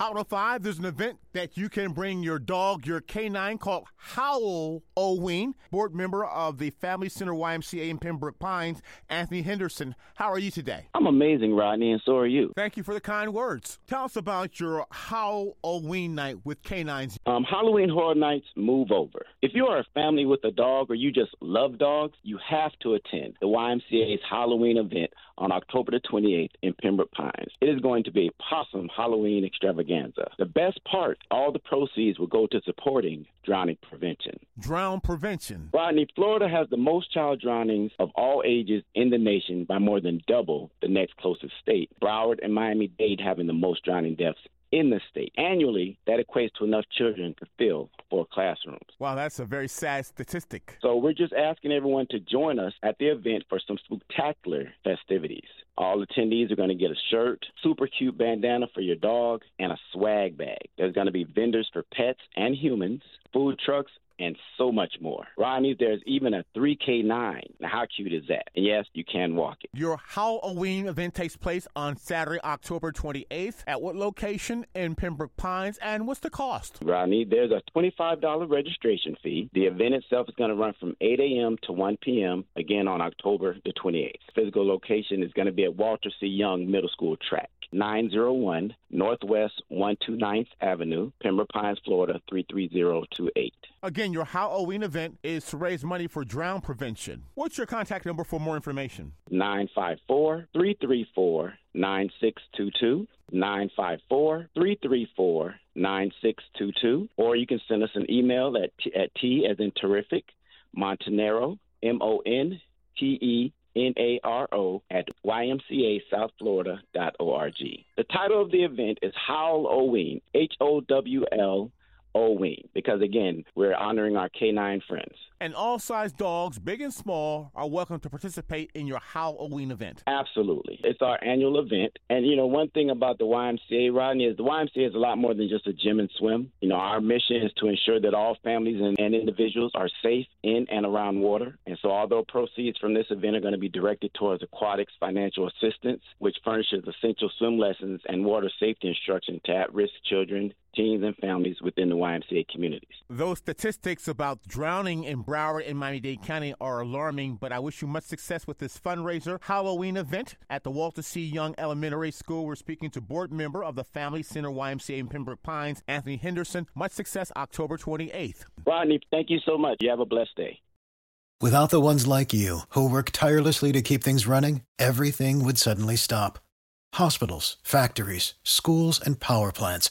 Hot 5, there's an event that you can bring your dog, your canine, called Howl Oween, board member of the Family Center YMCA in Pembroke Pines, Anthony Henderson. How are you today? I'm amazing, Rodney, and so are you. Thank you for the kind words. Tell us about your Howl Oween night with canines. Um, Halloween Horror Nights move over. If you are a family with a dog or you just love dogs, you have to attend the YMCA's Halloween event on October the 28th in Pembroke Pines. It is going to be a possum Halloween extravaganza. The best part, all the proceeds will go to supporting drowning prevention. Drown prevention. Rodney, Florida has the most child drownings of all ages in the nation by more than double the next closest state. Broward and Miami Dade having the most drowning deaths in the state. Annually, that equates to enough children to fill four classrooms. Wow, that's a very sad statistic. So we're just asking everyone to join us at the event for some spectacular festivities. All attendees are going to get a shirt, super cute bandana for your dog, and a swag bag. There's going to be vendors for pets and humans, food trucks, and so much more. Rodney, there's even a 3K9. Now, how cute is that? And yes, you can walk it. Your Halloween event takes place on Saturday, October 28th. At what location in Pembroke Pines, and what's the cost? Rodney, there's a $25 registration fee. The event itself is going to run from 8 a.m. to 1 p.m. again on October the 28th. Physical location is going to be at Walter C. Young Middle School track. 901 Northwest 129th Avenue, Pembroke Pines, Florida 33028. Again, your Halloween event is to raise money for drown prevention. What's your contact number for more information? 954 334 9622. 954 334 9622. Or you can send us an email at, t- at T as in terrific, Montenaro, M O N T E N A R O at ymcasouthflorida.org. The title of the event is Howl Oween, H O W L Oween, because again, we're honoring our canine friends. And all size dogs, big and small, are welcome to participate in your Halloween event. Absolutely. It's our annual event. And, you know, one thing about the YMCA, Rodney, is the YMCA is a lot more than just a gym and swim. You know, our mission is to ensure that all families and, and individuals are safe in and around water. And so, although proceeds from this event are going to be directed towards aquatics financial assistance, which furnishes essential swim lessons and water safety instruction to at risk children, teens, and families within the YMCA communities. Those statistics about drowning in Broward and Miami Dade County are alarming, but I wish you much success with this fundraiser Halloween event at the Walter C. Young Elementary School. We're speaking to board member of the Family Center YMCA in Pembroke Pines, Anthony Henderson. Much success October 28th. Rodney, thank you so much. You have a blessed day. Without the ones like you, who work tirelessly to keep things running, everything would suddenly stop. Hospitals, factories, schools, and power plants,